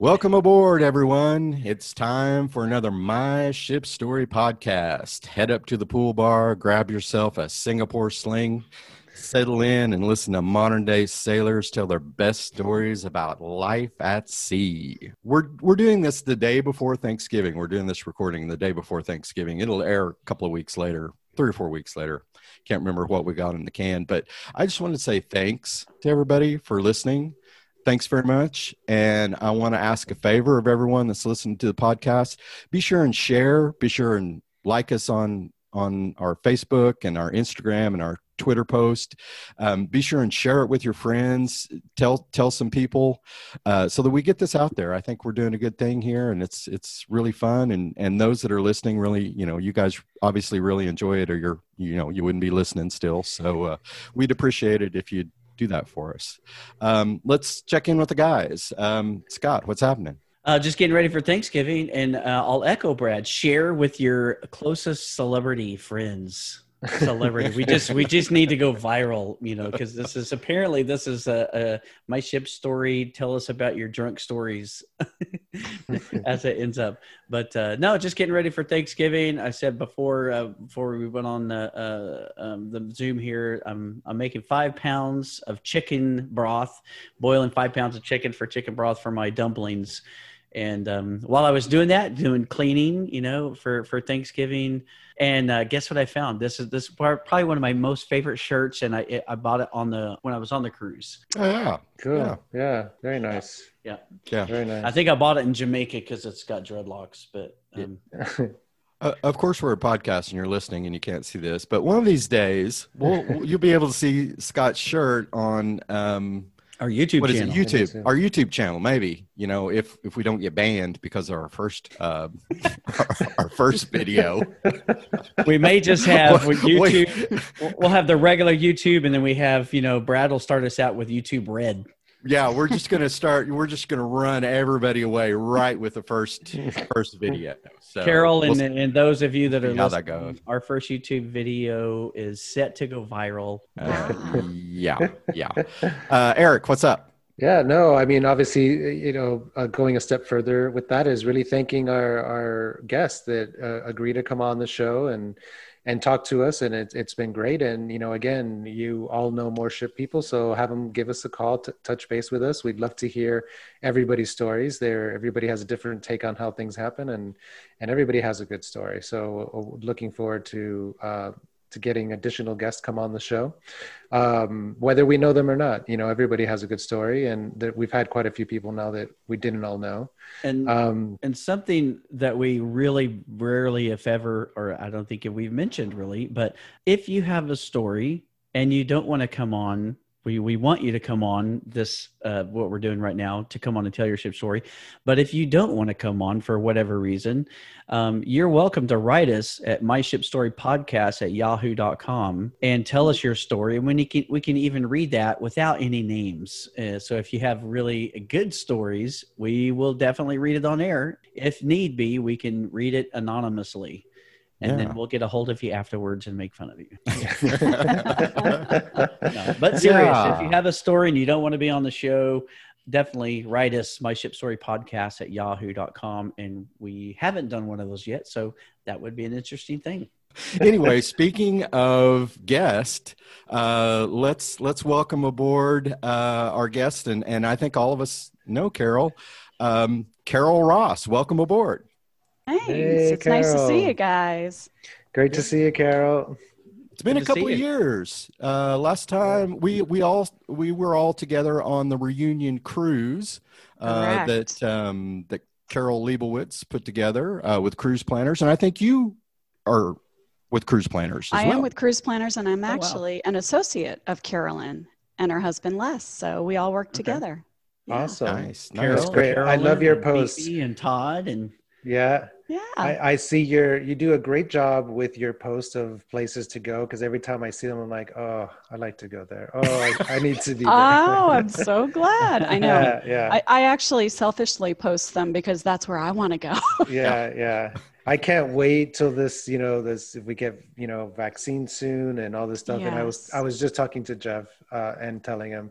Welcome aboard, everyone. It's time for another My Ship Story podcast. Head up to the pool bar, grab yourself a Singapore sling, settle in, and listen to modern day sailors tell their best stories about life at sea. We're, we're doing this the day before Thanksgiving. We're doing this recording the day before Thanksgiving. It'll air a couple of weeks later, three or four weeks later. Can't remember what we got in the can, but I just want to say thanks to everybody for listening thanks very much. And I want to ask a favor of everyone that's listening to the podcast. Be sure and share. Be sure and like us on on our Facebook and our Instagram and our Twitter post. Um, be sure and share it with your friends. Tell tell some people uh, so that we get this out there. I think we're doing a good thing here, and it's it's really fun. And and those that are listening, really, you know, you guys obviously really enjoy it, or you're you know you wouldn't be listening still. So uh, we'd appreciate it if you'd do that for us. Um, let's check in with the guys. Um, Scott, what's happening? Uh, just getting ready for Thanksgiving, and uh, I'll echo Brad. Share with your closest celebrity friends celebrity. we just we just need to go viral, you know, because this is apparently this is a, a, my ship story. Tell us about your drunk stories as it ends up. But uh, no, just getting ready for Thanksgiving. I said before uh, before we went on the uh, um, the Zoom here, I'm I'm making five pounds of chicken broth, boiling five pounds of chicken for chicken broth for my dumplings. And um, while I was doing that, doing cleaning, you know, for for Thanksgiving, and uh, guess what I found? This is this is probably one of my most favorite shirts, and I it, I bought it on the when I was on the cruise. Oh yeah, cool. Yeah, yeah. very nice. Yeah, yeah, very nice. I think I bought it in Jamaica because it's got dreadlocks, but. Um, Uh, of course, we're a podcast and you're listening and you can't see this, but one of these days, we'll, you'll be able to see Scott's shirt on um, our YouTube what channel. Is it? YouTube. Our YouTube channel, maybe. You know, if if we don't get banned because of our first uh, our, our, first video, we may just have with YouTube. we'll have the regular YouTube, and then we have you know Brad will start us out with YouTube Red. Yeah, we're just gonna start. We're just gonna run everybody away right with the first first video. So Carol we'll and, and those of you that are listening, that goes. our first YouTube video is set to go viral. Uh, yeah, yeah. Uh, Eric, what's up? Yeah, no, I mean, obviously, you know, uh, going a step further with that is really thanking our our guests that uh, agree to come on the show and and talk to us and it, it's been great. And you know again you all know more ship people so have them give us a call to touch base with us. We'd love to hear everybody's stories. There everybody has a different take on how things happen and and everybody has a good story. So uh, looking forward to uh, to getting additional guests come on the show, um, whether we know them or not. You know, everybody has a good story, and that we've had quite a few people now that we didn't all know. And um, and something that we really rarely, if ever, or I don't think we've mentioned really, but if you have a story and you don't want to come on we we want you to come on this uh, what we're doing right now to come on and tell your ship story. But if you don't want to come on for whatever reason um, you're welcome to write us at my ship story podcast at yahoo.com and tell us your story. And when you can we can even read that without any names. Uh, so if you have really good stories we will definitely read it on air. If need be we can read it anonymously and yeah. then we'll get a hold of you afterwards and make fun of you. no, but serious, yeah. if you have a story and you don't want to be on the show, definitely write us my ship story podcast at yahoo.com. And we haven't done one of those yet. So that would be an interesting thing. anyway, speaking of guest, uh, let's let's welcome aboard uh, our guest, and and I think all of us know Carol. Um, Carol Ross, welcome aboard. Thanks. Hey, it's Carol. nice to see you guys. Great to see you, Carol. It's been Good a couple of years. Uh, last time we we all we were all together on the reunion cruise uh, that um, that Carol Leibowitz put together uh, with cruise planners, and I think you are with cruise planners. I well. am with cruise planners, and I'm actually oh, wow. an associate of Carolyn and her husband Les. So we all work okay. together. Yeah. Awesome, nice, Carol, great. Carolyn I love your posts. And Todd and yeah. Yeah. I, I, see your you do a great job with your post of places to go because every time I see them I'm like, oh, I like to go there. Oh, I, I need to be there. oh, I'm so glad. I know. Yeah, yeah. I, I actually selfishly post them because that's where I want to go. yeah, yeah. I can't wait till this, you know, this if we get, you know, vaccine soon and all this stuff. Yes. And I was I was just talking to Jeff uh, and telling him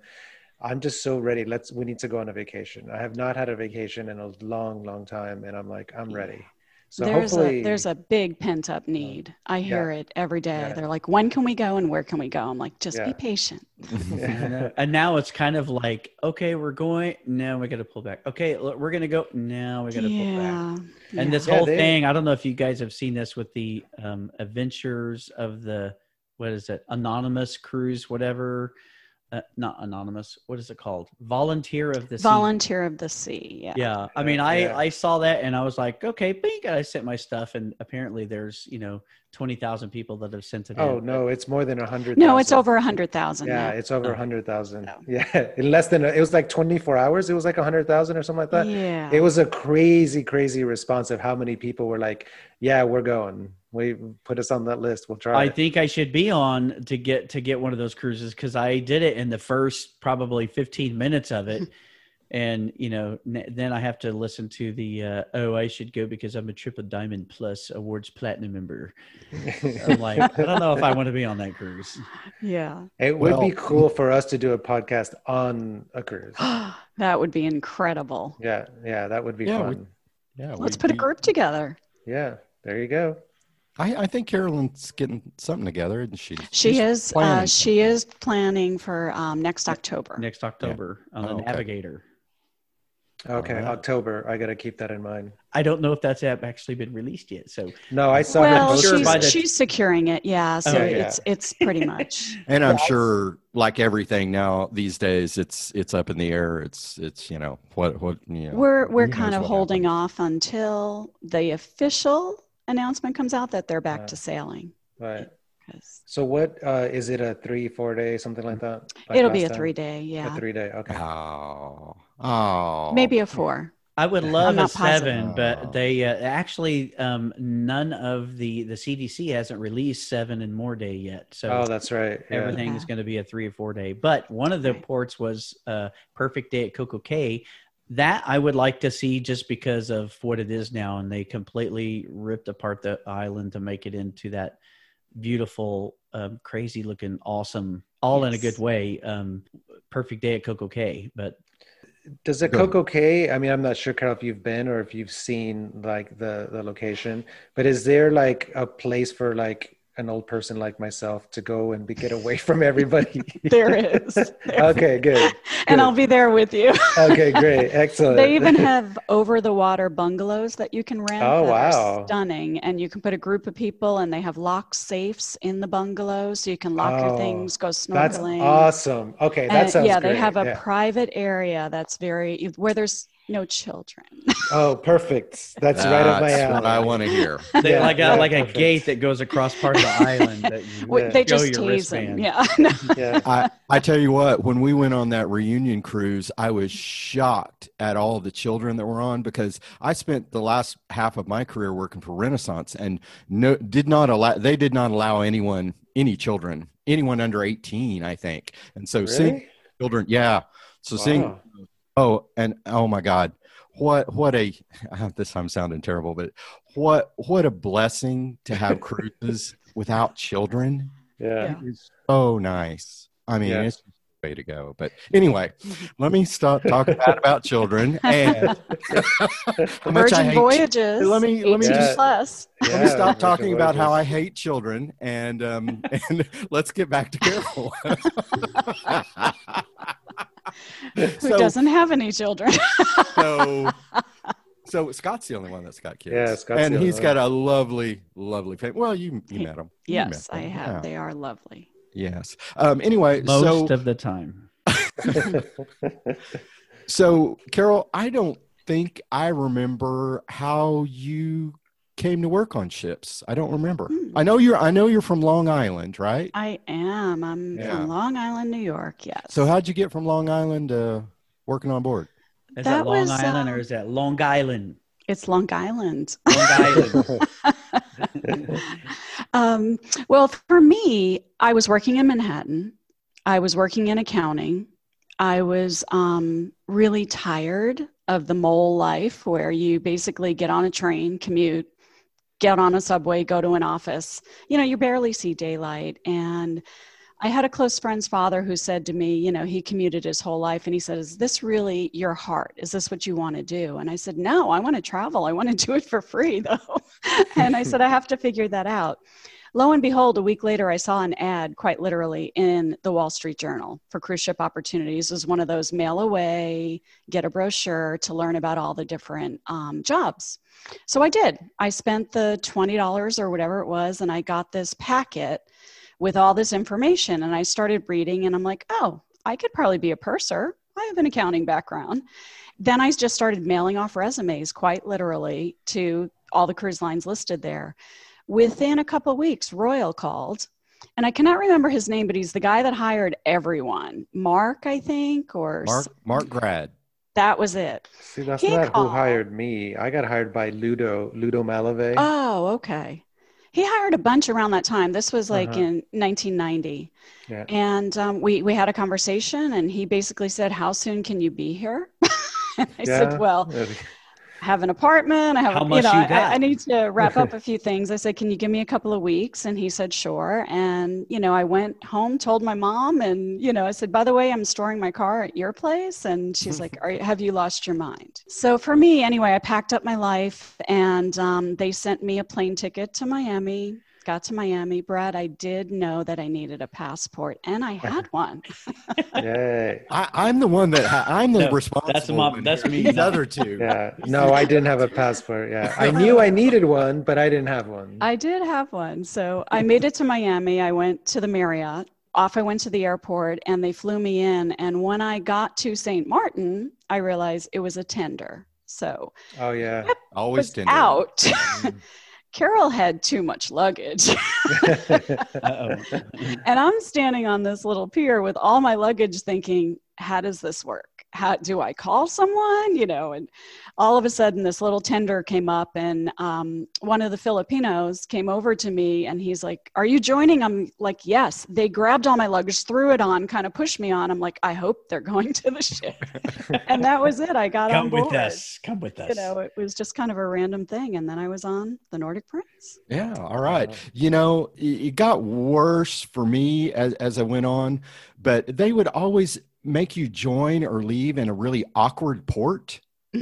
I'm just so ready. Let's we need to go on a vacation. I have not had a vacation in a long, long time, and I'm like, I'm ready. So there's hopefully, a there's a big pent up need. I hear it every day. Yeah. They're like, when can we go and where can we go? I'm like, just be patient. Yeah. and now it's kind of like, okay, we're going. Now we got to pull back. Okay, look, we're gonna go. Now we got to pull back. Yeah. And this Yeah, whole they- thing, I don't know if you guys have seen this with the um, adventures of the what is it, anonymous cruise, whatever. Uh, not anonymous. What is it called? Volunteer of the Sea. volunteer of the sea. Yeah. Yeah, I mean, I Yeah. I saw that and I was like, okay, bink. I sent my stuff, and apparently there's you know twenty thousand people that have sent it. oh in. no, it's more than a hundred. No, it's over a hundred thousand. Yeah, now. it's over Oh. a hundred thousand. Oh. Yeah, in less than a, it was like 24 hours. It was like a hundred thousand or something like that. yeah. It was a crazy, crazy response of how many people were like, "Yeah, we're going. We put us on that list. We'll try." I it." think I should be on to get to get one of those cruises because I did it in the first probably 15 minutes of it, and you know n- then I have to listen to the uh, oh I should go because I'm a triple diamond plus awards platinum member. I'm like I don't know if I want to be on that cruise. yeah. it would be cool for us to do a podcast on a cruise. that would be incredible. Yeah, yeah, that would be Yeah, we- fun. Yeah, Let's we- put a group together. Yeah, there you go. I, I think Carolyn's getting something together, and she She she's is. Uh, planning she is planning for um, next October. Next October on Oh, the okay. Navigator. Okay, Alright. October. I got to keep that in mind. I don't know if that's app actually been released yet. So No, I saw well, her poster she's, by the- she's securing it. Yeah. So Oh, yeah. it's it's pretty much. And I'm sure, like everything now these days, it's it's up in the air. It's it's you know what what you know. We're we're kind of holding happens. off until the official announcement comes out that they're back Uh, to sailing. Right. 'Cause So what uh, is it? A three, four day, something like that? Like It'll be a time? three day. Yeah. A three day. Okay. Oh, oh, Maybe a four. I would love a seven, positive. but they uh, actually um, none of the the CDC hasn't released seven and more day yet. So Oh, that's right. Yeah. everything is going to be a three or four day. But one of the Right. ports was uh, Perfect Day at Coco Cay. That I would like to see just because of what it is now, and they completely ripped apart the island to make it into that beautiful, um, crazy looking, awesome, all in a good way. Um, Perfect Day at Coco Cay, but Does it Go ahead. Coco Cay? I mean, I'm not sure, Carol, if you've been or if you've seen like the the location, but is there like a place for like an old person like myself to go and be, get away from everybody? There is. okay, good. and. I'll be there with you. Okay, great, excellent. they even have over the water bungalows that you can rent. Oh, that are wow. Stunning. And you can put a group of people and they have locked safes in the bungalows so you can lock your Oh, things, go snorkeling. That's awesome. Okay, that And, sounds yeah, great. they have a Yeah. private area that's very where there's no children. Oh, perfect. That's right up my alley. what I want to hear. they Yeah, like a yeah, like a gate that goes across part of the island. That you Wait, Yeah. they just your tase them. wristband. Yeah. Yeah. I, I tell you what, when we went on that reunion cruise, I was shocked at all the children that were on because I spent the last half of my career working for Renaissance and no did not allow they did not allow anyone any children anyone under 18 I think and so seeing children yeah so seeing Wow. Oh and oh my god what what a this I'm sounding terrible but what what a blessing to have cruises without children Yeah. it's so nice. I mean, Yeah. it's way to go. But anyway, let me stop talking bad about children and how much I Virgin hate. Voyages. Let me- let me 18 just- plus. Let me stop Virgin talking about how I hate children and um and let's get back to Carol. Who so, doesn't have any children? so so Scott's the only one that's got kids. Yeah, Scott's and the only he's one. got a lovely, lovely family. Well, you you He- met him. You yes, met I have. Yeah. They are lovely. Yes. Um. Anyway, most so of the time. So, Carol, I don't think I remember how you came to work on ships. I don't remember. Hmm. I know you're I know you're from Long Island, right? I am. I'm Yeah. from Long Island, New York. Yes. So how'd you get from Long Island to working on board? Is that, That Long was, Island or um, is that Long Island? it's Long Island. Long Island. um, well, for me, I was working in Manhattan. I was working in accounting. I was um, really tired of the mole life where you basically get on a train, commute, get on a subway, go to an office. You know, you barely see daylight. And I had a close friend's father who said to me, you know, he commuted his whole life and he said, Is this really your heart? Is this what you want to do? And I said, No, I want to travel. I want to do it for free, though. and I said, I have to figure that out. Lo and behold, a week later, I saw an ad, quite literally, in the Wall Street Journal for cruise ship opportunities. It was one of those mail away, get a brochure to learn about all the different um, jobs. So I did. I spent the $20 or whatever it was, and I got this packet with all this information. And I started reading, and I'm like, oh, I could probably be a purser. I have an accounting background. Then I just started mailing off resumes, quite literally, to all the cruise lines listed there. Within a couple weeks, Royal called, and I cannot remember his name, but he's the guy that hired everyone. Mark, I think, or Mark Mark Grad. That was it. See, that's He not called. who hired me. I got hired by Ludo Ludo Malave. Oh, okay. He hired a bunch around that time. This was like Uh-huh. in 1990. Yeah. And um, we, we had a conversation, and he basically said, How soon can you be here? and I said, Well, I have an apartment. I have, How much you know, you I? I need to wrap up a few things. I said, Can you give me a couple of weeks? And he said, Sure. And, you know, I went home, told my mom, and, you know, I said, By the way, I'm storing my car at your place. And she's like, Are Have you lost your mind? So for me, anyway, I packed up my life and um, they sent me a plane ticket to Miami. Got to Miami, Brad. I did know that I needed a passport, and I had one. Yay. I, I'm the one that ha- I'm the No, responsible. that's my- that's me. These other two. Yeah. No, I didn't have a passport. Yeah. I knew I needed one, but I didn't have one. I did have one. So I made it to Miami. I went to the Marriott. Off I went to the airport and they flew me in. And when I got to St. Martin, I realized it was a tender. So Oh yeah. Always tender. out. Mm-hmm. Carol had too much luggage. And I'm standing on this little pier with all my luggage thinking, how does this work? How do I call someone? You know, and all of a sudden this little tender came up and um, one of the Filipinos came over to me and he's like, are you joining? I'm like, yes. They grabbed all my luggage, threw it on, kind of pushed me on. I'm like, I hope they're going to the ship. and that was it. I got on Come with us. Come with us. You know, it was just kind of a random thing. And then I was on the Nordic Prince. Yeah. All right. Wow. You know, it it got worse for me as, as I went on, but they would always make you join or leave in a really awkward port.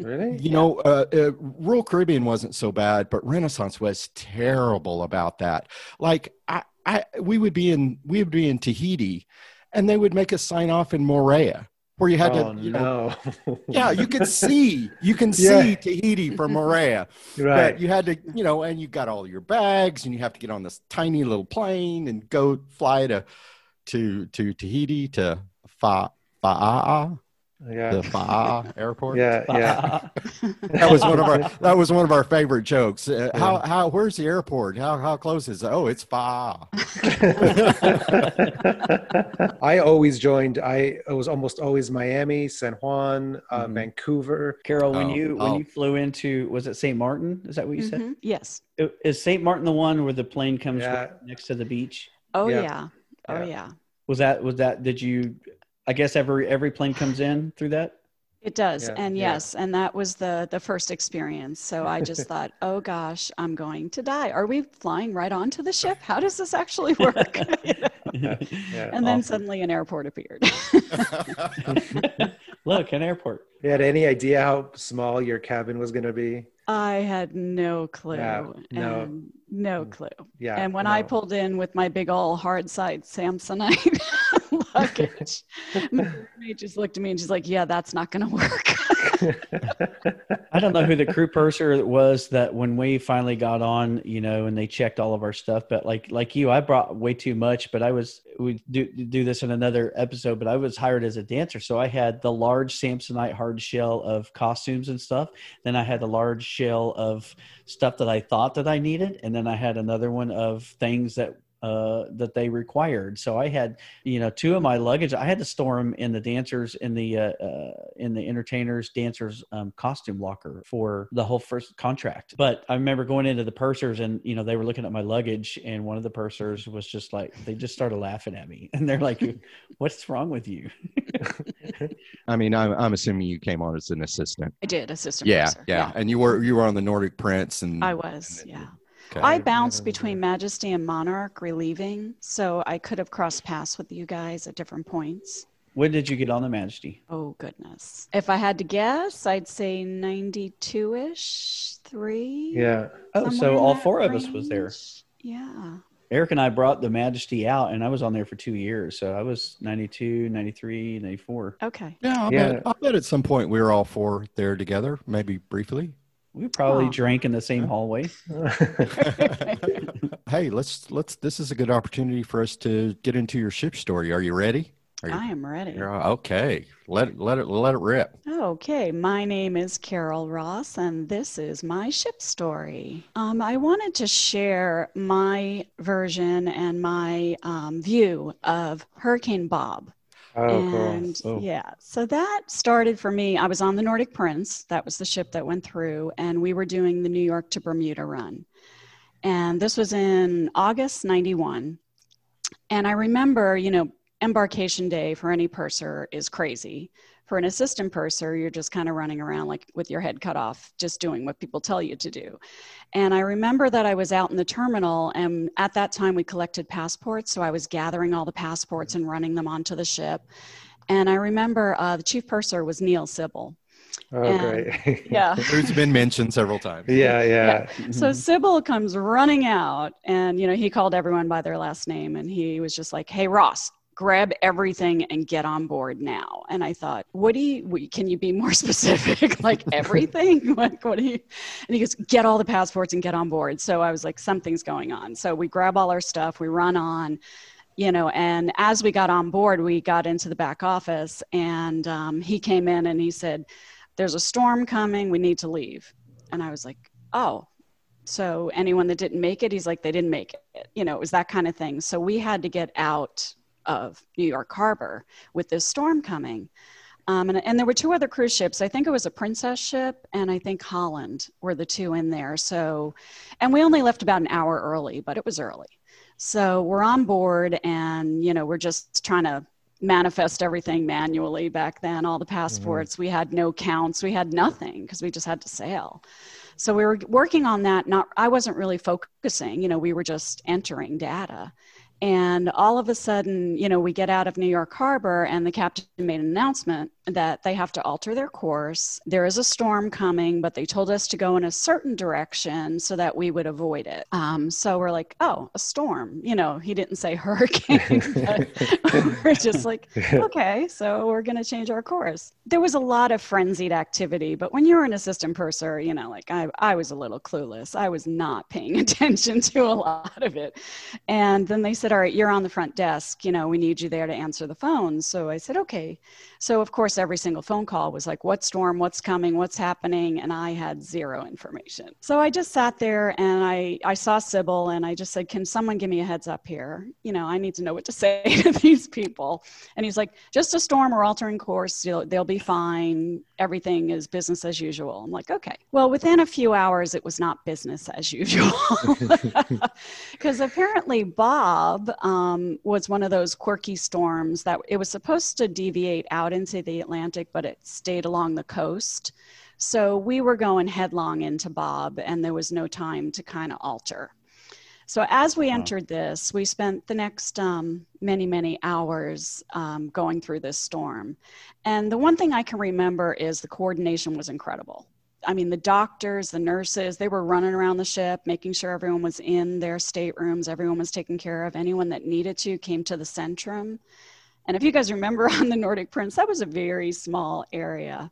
Really? You know, uh, uh, Royal Caribbean wasn't so bad, but Renaissance was terrible about that. Like, I, I, we would be in, we would be in Tahiti, and they would make us sign off in Moorea, where you had Oh to, you know, no. yeah, you could see, you can Yeah. see Tahiti from Moorea. right. But you had to, you know, and you got all your bags, and you have to get on this tiny little plane and go fly to to to Tahiti to Fa Fa'a'a, yeah. the Fa'a'a airport. Yeah. Yeah. That was one of our that was one of our favorite jokes. Uh, How how where's the airport? How how close is it? Oh, it's Fa'a'a. I always joined. I it was almost always Miami, San Juan, uh, Mhm. Vancouver. Carol, when Oh, you when oh. you flew into was it St. Martin? Is that what you said? Mhm. Yes. Is St. Martin the one where the plane comes Yeah. right next to the beach? Oh, Yeah. yeah. Oh, Yeah. yeah. Was that was that? Did you? I guess every every plane comes in through that. It does. Yeah, and yeah. yes, and that was the the first experience. So I just thought, "Oh gosh, I'm going to die. Are we flying right onto the ship? How does this actually work?" You know? Yeah. and then Awesome. suddenly an airport appeared. Look, an airport. You had any idea how small your cabin was going to be? I had no clue. Yeah, no. no mm. clue. Yeah. and when I pulled in with my big old hard side Samsonite luggage, my roommate just looked at me and she's like, "Yeah, that's not going to work." I don't know who the crew purser was that when we finally got on, you know, and they checked all of our stuff. But like like you, I brought way too much. But I was we do do this in another episode. But I was hired as a dancer, so I had the large Samsonite hard shell of costumes and stuff. Then I had the large shell of stuff that I thought that I needed, and then I had another one of things that uh that they required so i had you know two of my luggage i had to store them in the dancers in the uh, uh in the entertainers dancers um, costume locker for the whole first contract but i remember going into the pursers and you know they were looking at my luggage and one of the pursers was just like they just started laughing at me and they're like what's wrong with you I mean, I'm I'm assuming you came on as an assistant. I did assistant Yeah, professor. yeah, and you were you were on the Nordic Prince, and I was. and- Yeah. Okay. I bounced between Majesty and Monarch relieving, so I could have crossed paths with you guys at different points. When did you get on the Majesty? Oh goodness. If I had to guess, I'd say 92ish, 3. Yeah. Oh, so all that four of us was there. Yeah. Eric and I brought the Majesty out, and I was on there for two years. So I was 92, 93, 94. Okay. Yeah, I, Yeah. Bet, I bet at some point we were all four there together, maybe briefly. We probably Oh. drank in the same hallway. hey, let's let's. This is a good opportunity for us to get into your ship story. Are you ready? Are you, I am ready. okay. Let it let it let it rip. Okay, my name is Carol Ross, and this is my ship story. Um, I wanted to share my version and my um, view of Hurricane Bob. Oh, cool. and Oh. yeah, so that started for me. I was on the Nordic Prince, that was the ship that went through, and we were doing the New York to Bermuda run. And this was in August 91. And I remember, you know, embarkation day for any purser is crazy. For an assistant purser, you're just kind of running around like with your head cut off, just doing what people tell you to do. And I remember that I was out in the terminal, and at that time we collected passports. So I was gathering all the passports and running them onto the ship. And I remember uh, the chief purser was Neil Sybil. Oh, and- great. Yeah. Who's been mentioned several times. yeah, yeah. So Sybil comes running out, and you know he called everyone by their last name, and he was just like, "Hey Ross, grab everything and get on board now." And I thought, "What do you? Can you be more specific? like everything? like what do you?" And he goes, "Get all the passports and get on board." So I was like, "Something's going on." So we grab all our stuff, we run on. You know, and as we got on board, we got into the back office, and um, he came in and he said, "There's a storm coming. We need to leave." And I was like, "Oh, so anyone that didn't make it he's like they didn't make it you know it was that kind of thing so we had to get out of new york harbor with this storm coming. Um, and, and there were two other cruise ships. I think it was a princess ship and i think holland were the two in there. So and we only left about an hour early but it was early. So we're on board and you know we're just trying to manifest everything manually back then all the passports. We had no counts. We had nothing because we just had to sail. So we were working on that not i wasn't really focusing you know we were just entering data and all of a sudden you know we get out of new york harbor and the captain made an announcement that they have to alter their course there is a storm coming but they told us to go in a certain direction so that we would avoid it um, so we're like oh a storm you know he didn't say hurricane we're just like okay, so we're going to change our course. There was a lot of frenzied activity, but when you're an assistant purser, you know, like I, I was a little clueless. I was not paying attention to a lot of it. And then they said, all right, you're on the front desk. You know, we need you there to answer the phones. So I said, okay. So, of course, every single phone call was like, what storm, what's coming, what's happening? And I had zero information. So I just sat there and I, I saw Sybil and I just said, can someone give me a heads up here? You know, I need to know what to say to these people. And he's like, just a storm, we're altering course. They'll, they'll be fine. Everything is business as usual. I'm like, okay. Well, within a few hours, it was not business as usual. Because apparently Bob um, was one of those quirky storms that it was supposed to deviate out into the Atlantic, but it stayed along the coast. So we were going headlong into Bob, and there was no time to kind of alter. So as we entered this, we spent the next um, many, many hours um, going through this storm. And the one thing I can remember is the coordination was incredible. I mean, the doctors, the nurses, they were running around the ship, making sure everyone was in their staterooms, everyone was taken care of. Anyone that needed to came to the centrum. And if you guys remember on the Nordic Prince, that was a very small area.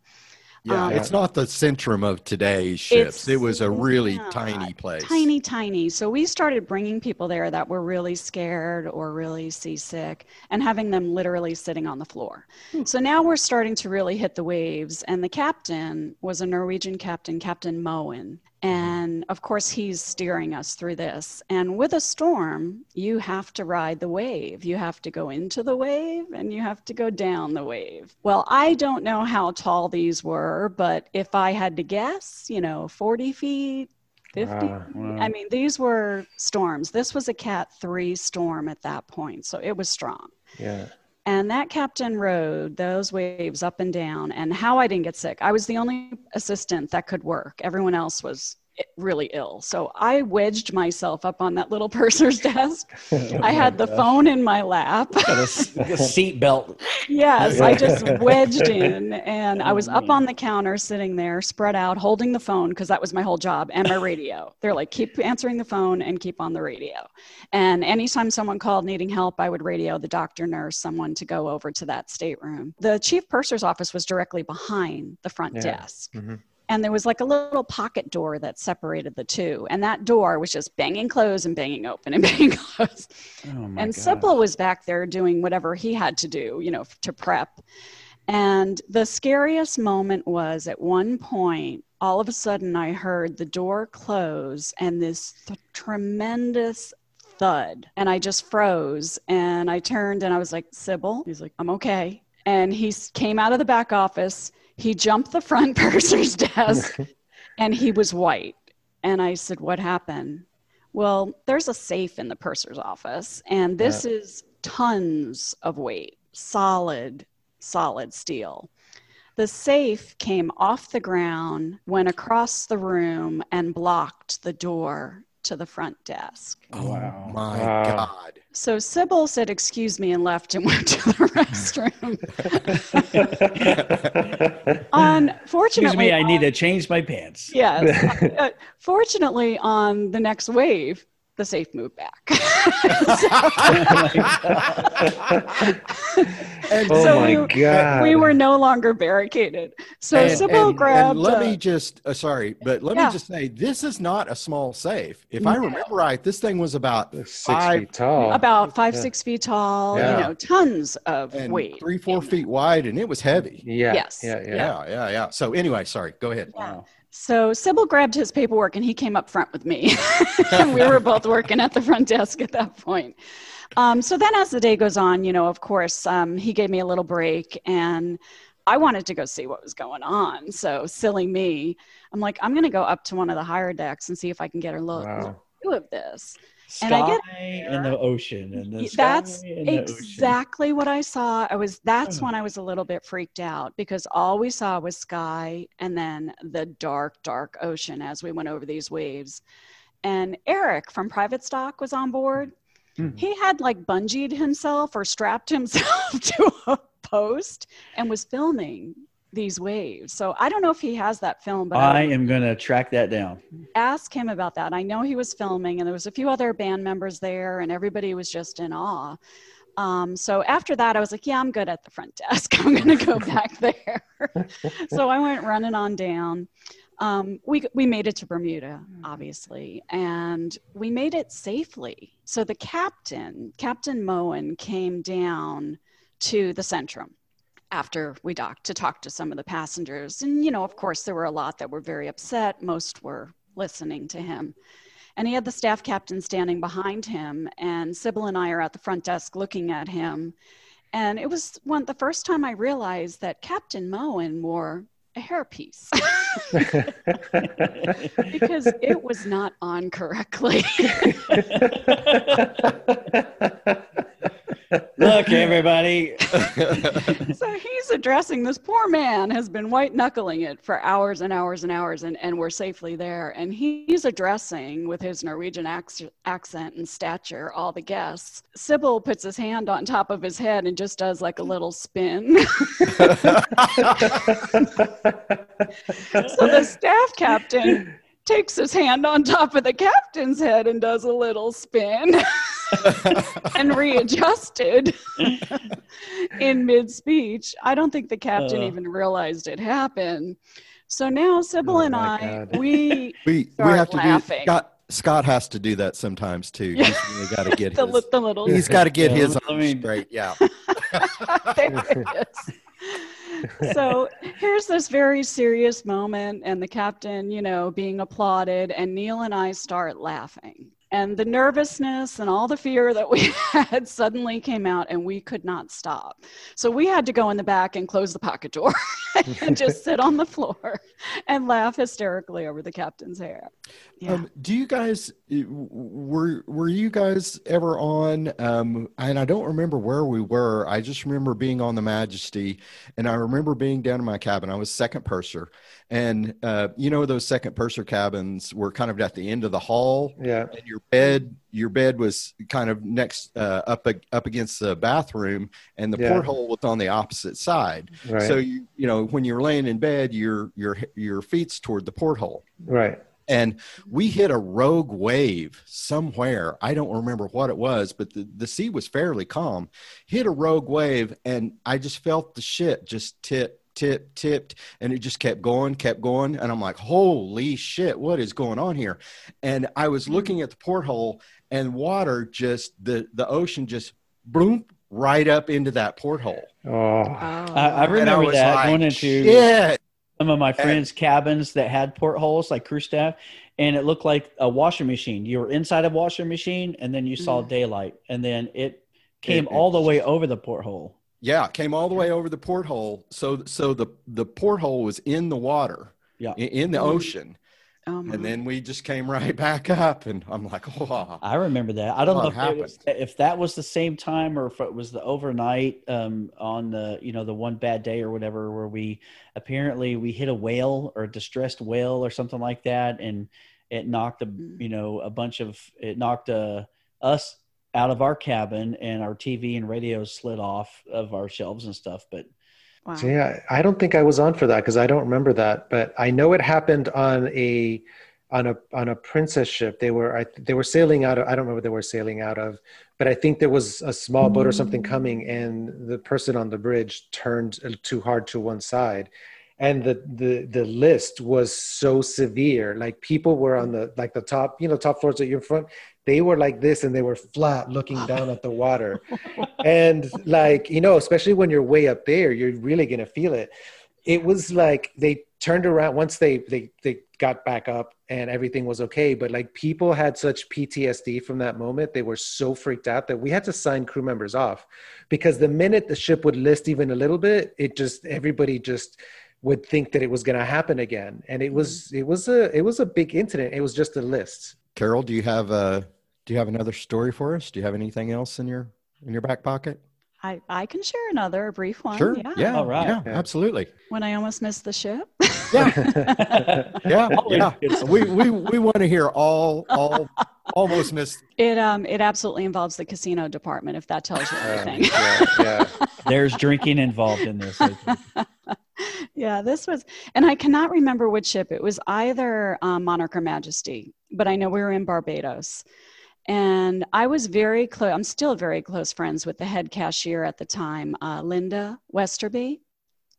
Yeah, Um, it's not the centrum of today's ships. It was a really not. tiny place. Tiny, tiny. So we started bringing people there that were really scared or really seasick and having them literally sitting on the floor. So now we're starting to really hit the waves. And the captain was a Norwegian captain, Captain Moen. And of course, he's steering us through this. And with a storm, you have to ride the wave. You have to go into the wave and you have to go down the wave. Well, I don't know how tall these were, but if I had to guess, you know, 40 feet, 50. Wow. I mean, these were storms. This was a Cat 3 storm at that point. So it was strong. Yeah. And that captain rode those waves up and down. And how I didn't get sick, I was the only assistant that could work. Everyone else was really ill. So I wedged myself up on that little purser's desk. Oh I had the phone in my lap. Got a, s- a seat belt. Yes, I just wedged in and I was up on the counter sitting there, spread out, holding the phone because that was my whole job and my radio. They're like, keep answering the phone and keep on the radio. And anytime someone called needing help, I would radio the doctor, nurse, someone to go over to that stateroom. The chief purser's office was directly behind the front Yeah. desk. Mhm. And there was like a little pocket door that separated the two. And that door was just banging closed and banging open and banging closed Oh and God. Sybil was back there doing whatever he had to do, you know, to prep. And the scariest moment was at one point, all of a sudden, I heard the door close and this th- tremendous thud. And I just froze. And I turned and I was like, Sybil? He's like, I'm okay. And he came out of the back office. He jumped the front purser's desk and he was white. And I said, What happened? Well, there's a safe in the purser's office, and this is tons of weight, solid, solid steel. The safe came off the ground, went across the room, and blocked the door to the front desk. Oh Wow. my Wow. God. So Sybil said, Excuse me, and left and went to the restroom. Unfortunately, Excuse me, I need to change my pants. Yes. Uh, fortunately, on the next wave, the safe moved back. And oh So my we- god! we were no longer barricaded. So and, Sybil and- grabbed. and let uh, me just uh, sorry, but let Yeah. me just say this is not a small safe. If I remember right, this thing was about six five feet tall. about five, Yeah. six feet tall, Yeah. you know, tons of and weight. three, four feet wide, and it was heavy. yeah. Yes. Yeah. Yeah. Yeah, yeah, yeah. So anyway, sorry. Go ahead. Wow. So Sybil grabbed his paperwork and he came up front with me. and we were both working at the front desk at that point. Um, so then as the day goes on, you know, of course, um, he gave me a little break and I wanted to go see what was going on. So silly me, I'm like, I'm going to go up to one of the higher decks and see if I can get a look, Wow. view of this. Sky And I get in the ocean. And the That's in the ocean. exactly what I saw. I was that's Oh. when I was a little bit freaked out because all we saw was sky and then the dark, dark ocean as we went over these waves. And Eric from Private Stock was on board. Hmm. He had like bungeed himself or strapped himself to a post and was filming these waves. So I don't know if he has that film, but I I am going to track that down. ask him about that. I know he was filming, and there was a few other band members there, and everybody was just in awe. Um, so after that, I was like, "Yeah, I'm good at the front desk. I'm going to go back there." so I went running on down. Um, we we made it to Bermuda, obviously, and we made it safely. So the captain, Captain Moen, came down to the Centrum after we docked to talk to some of the passengers. And, you know, of course, there were a lot that were very upset. Most were listening to him. And he had the staff captain standing behind him, and Sybil and I are at the front desk looking at him. And it was one the first time I realized that Captain Moen wore a hairpiece because it was not on correctly. Look, everybody. so he's addressing this poor man has been white knuckling it for hours and hours and hours and, and we're safely there. And he's addressing with his norwegian ac- accent and stature all the guests. Sybil puts his hand on top of his head and just does like a little spin. So the staff captain takes his hand on top of the captain's head and does a little spin and readjusted in mid speech. I don't think the captain Uh. even realized it happened. So now Sybil Oh and I, God. we we we Start have to laughing. do Scott. Scott has to do that sometimes too. He's really got to get the, his. the little He's got to get Yeah, his let arms me- straight. Yeah. there it is. So here's this very serious moment, and the captain, you know, being applauded, and Neil and I start laughing. And the nervousness and all the fear that we had suddenly came out, and we could not stop. So we had to go in the back and close the pocket door and just sit on the floor and laugh hysterically over the captain's hair. Yeah. Um, do you guys were were you guys ever on? Um, and I don't remember where we were. I just remember being on the Majesty, and I remember being down in my cabin. I was second purser, and uh, you know those second purser cabins were kind of at the end of the hall Yeah. and your bed your bed was kind of next uh, up up against the bathroom and the Yeah. porthole was on the opposite side Right. so you you know when you're laying in bed your your your feet's toward the porthole right. And we hit a rogue wave somewhere. I don't remember what it was but the, the sea was fairly calm. Hit a rogue wave and i just felt the ship just tip tip tipped and it just kept going kept going. And i'm like holy shit what is going on here? And i was mm. looking at the porthole and water just the the ocean just boom right up into that porthole. Oh. oh. I, I remember was that like, going into shit. Some of my friends' cabins that had portholes, like crew staff, and it looked like a washing machine. You were inside a washing machine, and then you saw Mm. daylight, and then it came It- all the way over the porthole. Yeah, it came all the way over the porthole. So so the the porthole was in the water, Yeah. i- in the Mhm. ocean, Oh, and then we just came right back up, and I'm like, oh, I remember that. I don't know if, was, if that was the same time or if it was the overnight um, on the you know the one bad day or whatever where we apparently we hit a whale or a distressed whale or something like that and it knocked a Mm. you know a bunch of it knocked uh, us out of our cabin and our TV and radios slid off of our shelves and stuff. But wow. So yeah, I don't think I was on for that because I don't remember that, but I know it happened on a on a on a princess ship. They were I, they were sailing out of I don't remember what they were sailing out of, but I think there was a small boat or something mm. coming, and the person on the bridge turned uh, too hard to one side, and the the the list was so severe. Like people were on the like the top you know top floors that you're front. They were like this, and they were flat, looking down at the water and like you know especially when you're way up there you're really gonna feel it it was like they turned around once they they they got back up and everything was okay but like people had such ptsd from that moment they were so freaked out that we had to sign crew members off because the minute the ship would list even a little bit it just everybody just would think that it was going to happen again and it was it was a it was a big incident it was just a list Carol, do you have uh do you have another story for us? Do you have anything else in your in your back pocket? I, I can share another brief one. Sure. Yeah. Yeah. All right. Yeah, Yeah. absolutely. When I almost missed the ship. Yeah. Yeah. Yeah. We we we want to hear all all almost missed. It um it absolutely involves the casino department if that tells you Uh, anything. yeah, yeah. there's drinking involved in this. yeah, this was, and I cannot remember which ship. It was either um, Monarch or Majesty, but I know we were in Barbados. And I was very close, I'm still very close friends with the head cashier at the time, uh, Linda Westerby.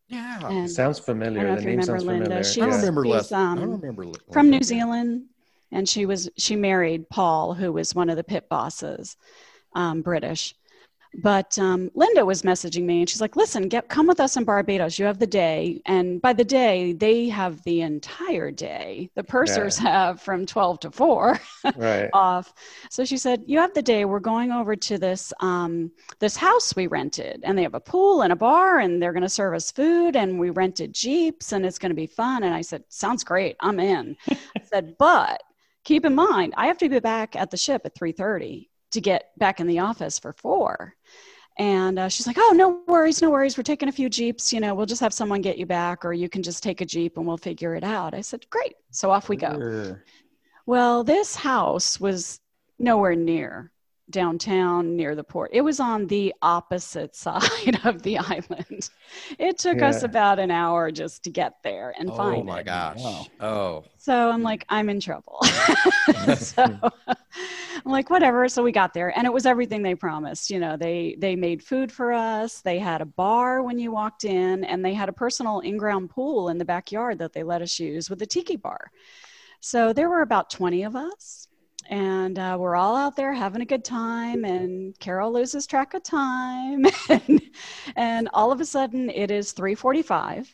Yeah. And sounds I familiar don't know the if you name remember sounds Linda. familiar She I remember she's, less. I um, remember li- from New Zealand. And she was, she married Paul, who was one of the pit bosses, um, British. But um, Linda was messaging me and she's like, listen, get, come with us in Barbados. You have the day. And by the day, they have the entire day. The pursers have from 12 to 4 right off. So she said, "You have the day. We're going over to this um, this house we rented, and they have a pool and a bar, and they're going to serve us food, and we rented jeeps, and it's going to be fun." And I said, "Sounds great. I'm in." I said, "But keep in mind, I have to be back at the ship at three thirty to get back in the office for four. And uh, she's like, "Oh, no worries, no worries. We're taking a few jeeps. You know, we'll just have someone get you back, or you can just take a jeep and we'll figure it out." I said, "Great." So off we go. Well, this house was nowhere near downtown near the port. It was on the opposite side of the island. It took us about an hour just to get there and Oh find it. Oh my gosh. Wow. Oh. So I'm like, I'm in trouble. so I'm like, whatever. So we got there and it was everything they promised. You know, they they made food for us. They had a bar when you walked in, and they had a personal in-ground pool in the backyard that they let us use with a tiki bar. So there were about 20 of us. And uh, we're all out there having a good time, and Carol loses track of time, and, and all of a sudden it is 3:45,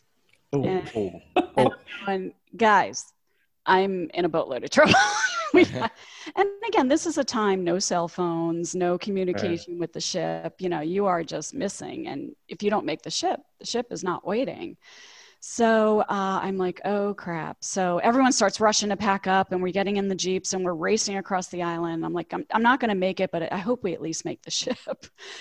Oh, And- oh. and guys, I'm in a boatload of trouble. And again, this is a time no cell phones, no communication with the ship. You know, you are just missing. And if you don't make the ship, the ship is not waiting. So uh, I'm like, oh crap. So everyone starts rushing to pack up, and we're getting in the Jeeps and we're racing across the island. I'm like, I'm, I'm not going to make it, but I hope we at least make the ship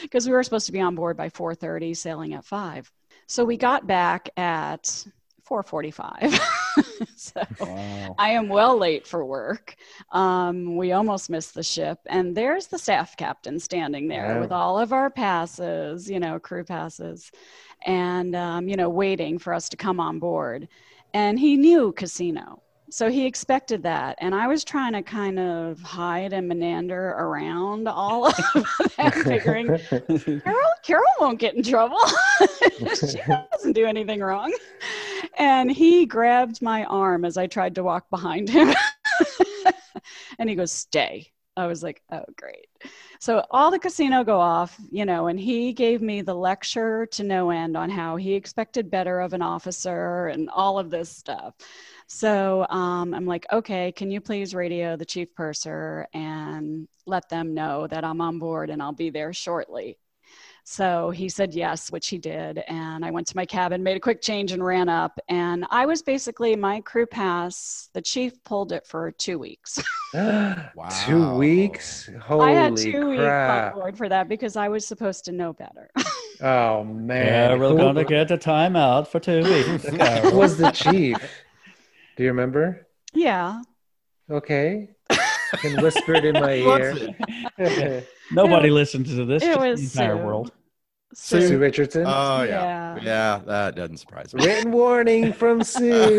because we were supposed to be on board by 4:30, sailing at 5. So we got back at 4:45. so Wow. I am well late for work. Um, we almost missed the ship, and there's the staff captain standing there Yeah. with all of our passes, you know, crew passes, and um, you know, waiting for us to come on board. And he knew casino, so he expected that. And I was trying to kind of hide and menander around all of that, figuring Carol, Carol won't get in trouble. she doesn't do anything wrong. And he grabbed my arm as I tried to walk behind him. and he goes, Stay. I was like, Oh, great. So all the casino go off, you know, and he gave me the lecture to no end on how he expected better of an officer and all of this stuff. So um, I'm like, okay, can you please radio the chief purser and let them know that I'm on board and I'll be there shortly. So he said yes, which he did. And I went to my cabin, made a quick change, and ran up. And I was basically my crew pass. The chief pulled it for two weeks. wow. Two weeks? Holy I had two weeks on crap. board for that because I was supposed to know better. Oh, man. Yeah, we're gonna get a timeout for two weeks. Who was the chief? Do you remember? yeah. Okay. Can whisper it in my ear. Nobody listens to this. It was the entire Sue. world. So- Sue Richardson. Oh yeah. Yeah. yeah, That doesn't surprise me. Written warning from Sue.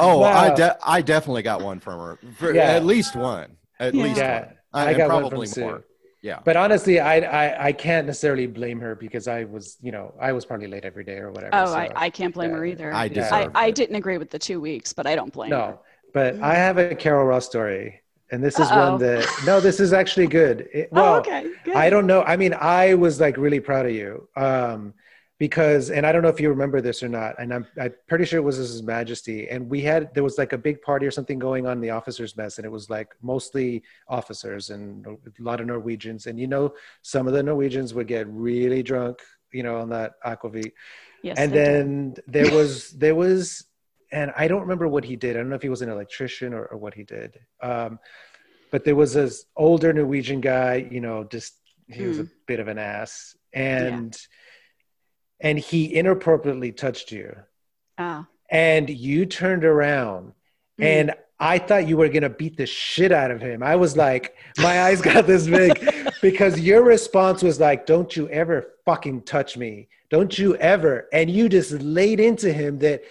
Oh, I de- I definitely got one from her. For Yeah. At least one. At Yeah. least Yeah, one. I and got one probably from Sue. Yeah. But honestly, I, I I can't necessarily blame her because I was, you know, I was probably late every day or whatever. Oh, so- I, I can't blame her either. I Yeah. I, I didn't agree with the two weeks, but I don't blame her. no, but. I have a Carol Ross story, and this is Uh-oh. one that no, this is actually good. It- well, oh, okay. Good. I don't know. I mean, I was like really proud of you um, because, and I don't know if you remember this or not, and I'm, I'm pretty sure it was His Majesty. And we had, there was like a big party or something going on in the officers' mess, and it was like mostly officers and a lot of Norwegians. And you know, some of the Norwegians would get really drunk, you know, on that aquavit. yes, and they did. then there was, there was, and I don't remember what he did. I don't know if he was an electrician or, or what he did. Um, but there was this older Norwegian guy, you know, just he was a bit of an ass, and and he inappropriately touched you, Ah. and you turned around, Mm. and I thought you were gonna beat the shit out of him. I was like, my eyes got this big because your response was like, "Don't you ever fucking touch me! Don't you ever!" And you just laid into him that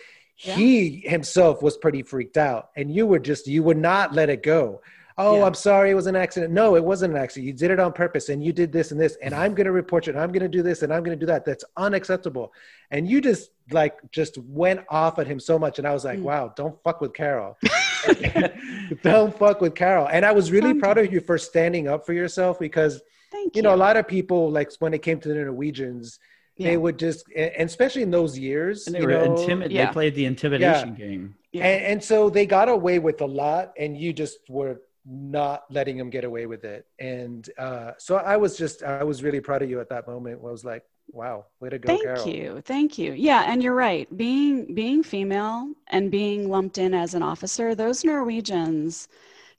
he himself was pretty freaked out, and you were just you would not let it go. Oh, Yeah. I'm sorry, it was an accident. No, it wasn't an accident. You did it on purpose, and you did this and this, and I'm gonna report you, and I'm gonna do this, and I'm gonna do that. That's unacceptable. And you just like just went off at him so much, and I was like, Mm. wow, don't fuck with Carol. don't fuck with Carol. And I was really proud of you for standing up for yourself because Thank you you. know a lot of people like when it came to the Norwegians, they would just and especially in those years, And they you were know, intimidated. Yeah. They played the intimidation game. Yeah. and, and so they got away with a lot and you just were not letting them get away with it and uh, so i was just i was really proud of you at that moment i was like wow way to go Thank carol you. Thank you. Yeah, and you're right. Being being female and being lumped in as an officer, those Norwegians,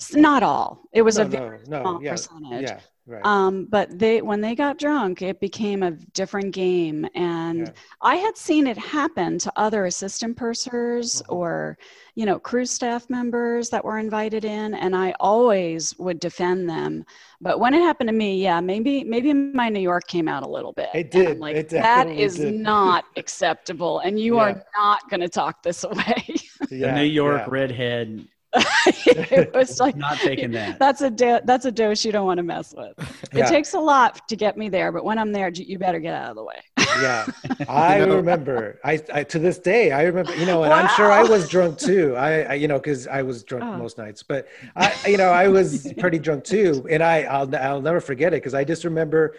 s- not all. It was no, a very no, no, small yeah, percentage. yeah right Um, but they when they got drunk, it became a different game. And Yeah. I had seen it happen to other assistant pursers Mhm. or, you know, crew staff members that were invited in, and I always would defend them. But when it happened to me, yeah, maybe maybe my New York came out a little bit. It did. like, It that definitely did." not acceptable, and you Yeah. are not going to talk this away. yeah, the New York yeah. redhead, it was like not taking that. that's a do- that's a dose you don't want to mess with. Yeah. It takes a lot to get me there, but when I'm there, you better get out of the way. yeah i You know- remember I, I to this day i remember you know and i'm sure i was drunk too i, I you know because i was drunk Oh. most nights but i you know i was pretty drunk too and i i'll, I'll never forget it because i just remember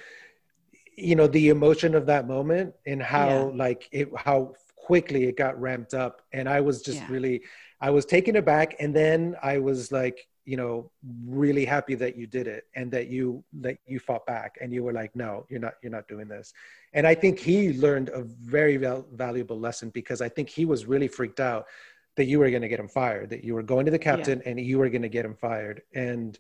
you know the emotion of that moment and how Yeah. like it how quickly it got ramped up and i was just Yeah. really i was taken aback and then i was like you know really happy that you did it and that you that you fought back and you were like no you're not you're not doing this. And i think he learned a very val- valuable lesson because i think he was really freaked out that you were going to get him fired that you were going to the captain and you were going to get him fired. And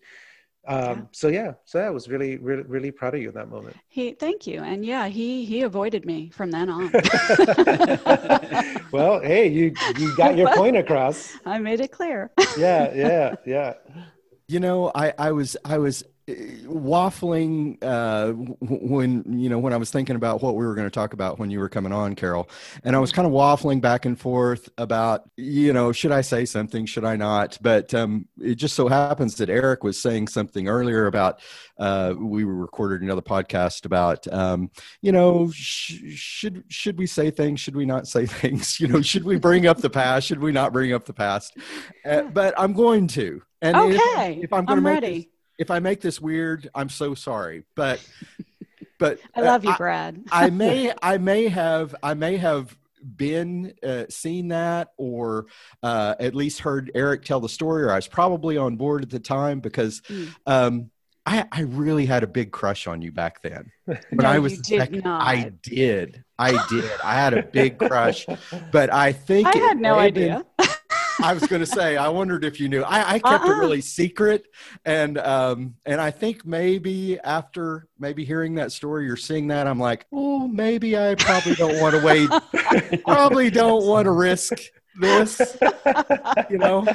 Um, Yeah. So yeah, so I was really, really, really proud of you in that moment. He, thank you. And yeah, he he avoided me from then on. well, hey, you you got your point across. I made it clear. Yeah, yeah, yeah. You know, I, I was I was waffling uh, when you know when I was thinking about what we were going to talk about when you were coming on, Carol, and I was kind of waffling back and forth about you know should I say something, should I not? But um, it just so happens that Eric was saying something earlier about uh, we were recorded another podcast about um, you know sh- should should we say things, should we not say things? You know, should we bring up the past, should we not bring up the past? Uh, but I'm going to. And if- okay, if I'm going to I'm make ready. this, if I make this weird, I'm so sorry. But but I love you, Brad. I, I may I may have I may have been uh, seen that or uh, at least heard Eric tell the story, or I was probably on board at the time because Mm. um, I, I really had a big crush on you back then. When No, I was you did second- not. I did. I did. I had a big crush, but I think I had no idea. I was going to say, I wondered if you knew. I, I kept it Uh-uh. really secret, and um, and I think maybe after maybe hearing that story or seeing that, I'm like, oh, maybe I probably don't want to wait. probably don't want to risk this. You know.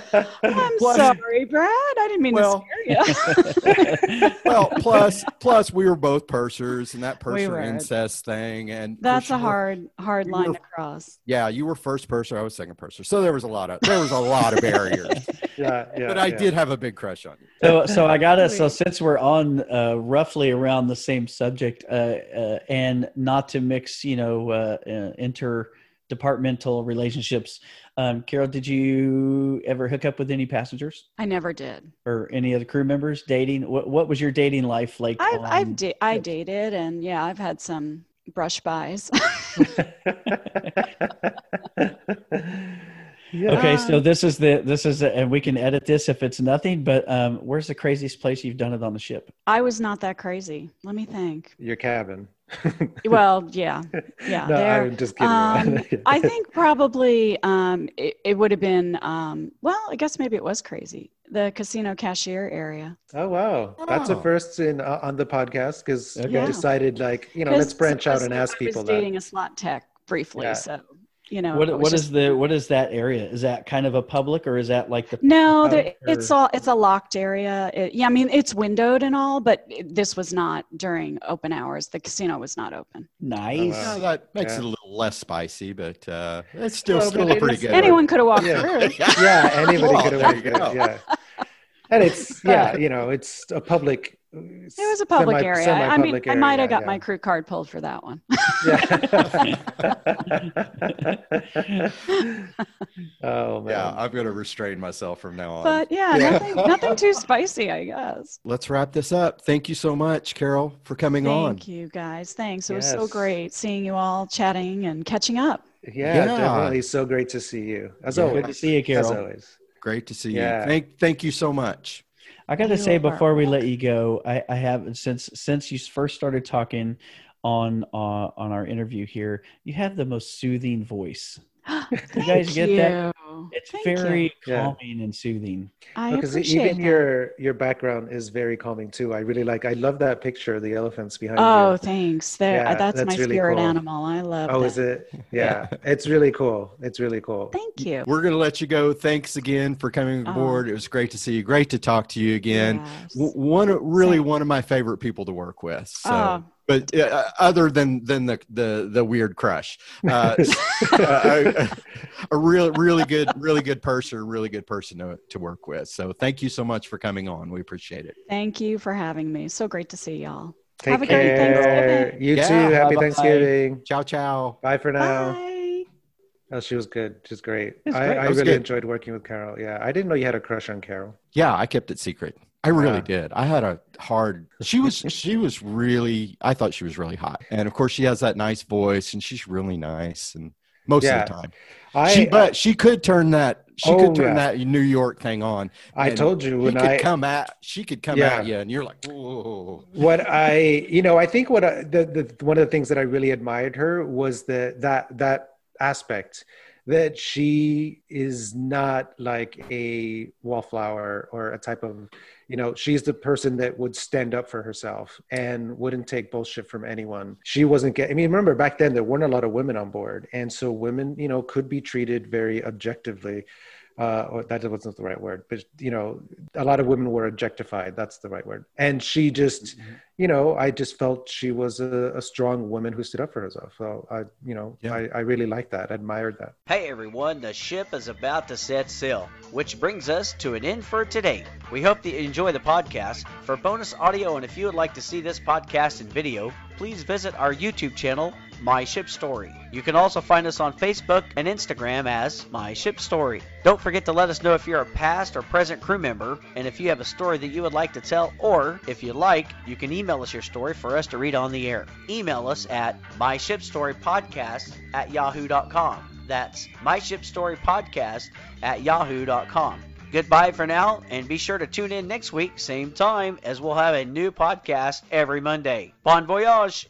I'm Plus- sorry, Brad. I didn't mean Well- to scare you. Well, plus plus we were both pursers, and that We purser were. incest thing, and That's course a you were- hard, hard you line were- to cross. Yeah, you were first purser. I was second purser, so there was a lot of there was a lot of barriers. Yeah, yeah. but I yeah. did have a big crush on you. So, so I gotta. So, since we're on uh, roughly around the same subject, uh, uh, and not to mix, you know, uh, uh, interdepartmental relationships, um, Carol, did you ever hook up with any passengers I never did. or any other crew members dating? What What was your dating life like? I've, I've da- I dated, and yeah, I've had some brush bys. yeah. Okay, so Um, this is the this is and we can edit this if it's nothing. But um, where's the craziest place you've done it on the ship? I was not that crazy. Let me think. Your cabin. Well, yeah, yeah. no, there. I'm just kidding. Um, I think probably um, it, it would have been, um, well, I guess maybe it was crazy. The casino cashier area. Oh wow, that's a Oh. first in uh, on the podcast because Okay. we Yeah. decided like you know let's branch out and supposedly ask I people was that. dating a slot tech briefly, Yeah. so you know. What it was what is the what is that area? Is that kind of a public or is that like the No, Oh, there, it's all it's a locked area. It, yeah, I mean it's windowed and all, but it, this was not during open hours. The casino was not open. nice? wow. Yeah, that makes Yeah. it a little less spicy, but uh, it's still Well, still but a pretty good. Anyone could have walked Yeah. through. yeah, anybody could have there worked you it. go. Yeah, and it's yeah, you know, it's a public. It was a public area. I mean, I might have got my crew card pulled for that one. Yeah. oh man. Yeah, I'm going to restrain myself from now on. But yeah, Yeah. nothing, nothing too spicy, I guess. Let's wrap this up. Thank you so much, Carol, for coming Thank on. Thank you guys. Thanks. It was so great seeing you all chatting and catching up. yeah, Yeah. definitely so great to see you as Yeah. always. Good to see you, Carol. As always. Great to see Yeah. you. Thank thank you so much. I got to say before we let you go, I, I have since since you first started talking on uh, on our interview here, you have the most soothing voice. you guys get that? You. It's Thank you. very Yeah. calming and soothing. I Because appreciate even that. your your background is very calming too. I really like. I love that picture of the elephants behind Oh, you. thanks. There, Yeah, that's, my really spirit cool. animal. I love. Oh, that. is it? Yeah, it's really cool. It's really cool. Thank you. We're going to let you go. Thanks again for coming Oh. aboard. It was great to see you. Great to talk to you again. Yes. W- One really Same. one of my favorite people to work with. So, Oh. But uh, other than than the the the weird crush, uh, a, a real really good really good person, really good person to to work with. So thank you so much for coming on. We appreciate it. Thank you for having me. So great to see y'all. Take Have a great care. Thanksgiving. You Yeah, too. Happy bye-bye. Thanksgiving. Ciao ciao. Bye for now. Bye. Oh, she was good. She's great. was I, great. I really good. enjoyed working with Carol. Yeah, I didn't know you had a crush on Carol. Yeah, I kept it secret. I really Yeah. did. I had a hard. She was. she was really. I thought she was really hot, and of course, she has that nice voice, and she's really nice, and most Yeah. of the time, I she. Uh, but she could turn that. She Oh, could turn yeah. that New York thing on. I told you when could I come at. She could come Yeah. at you, and you're like, whoa. what I you know I think what I, the the one of the things that I really admired her was the that that aspect that she is not like a wallflower or a type of you know she's the person that would stand up for herself and wouldn't take bullshit from anyone. She wasn't getting i mean remember back then there weren't a lot of women on board. And so women you know could be treated very objectively uh, or that wasn't the right word, but you know, a lot of women were objectified. That's the right word. And she just, mm-hmm. you know, I just felt she was a, a, strong woman who stood up for herself. So I, you know, yeah. I, I really liked that, admired that. Hey everyone, the ship is about to set sail, which brings us to an end for today. We hope that you enjoy the podcast. For bonus audio, and if you would like to see this podcast in video, please visit our YouTube channel my Ship Story. You can also find us on Facebook and Instagram as My Ship Story. Don't forget to let us know if you're a past or present crew member and if you have a story that you would like to tell, or if you like, you can email us your story for us to read on the air. Email us at myshipstorypodcast at yahoo.com. That's myshipstorypodcast at yahoo.com. Goodbye for now, and be sure to tune in next week, same time, as we'll have a new podcast every Monday. Bon voyage!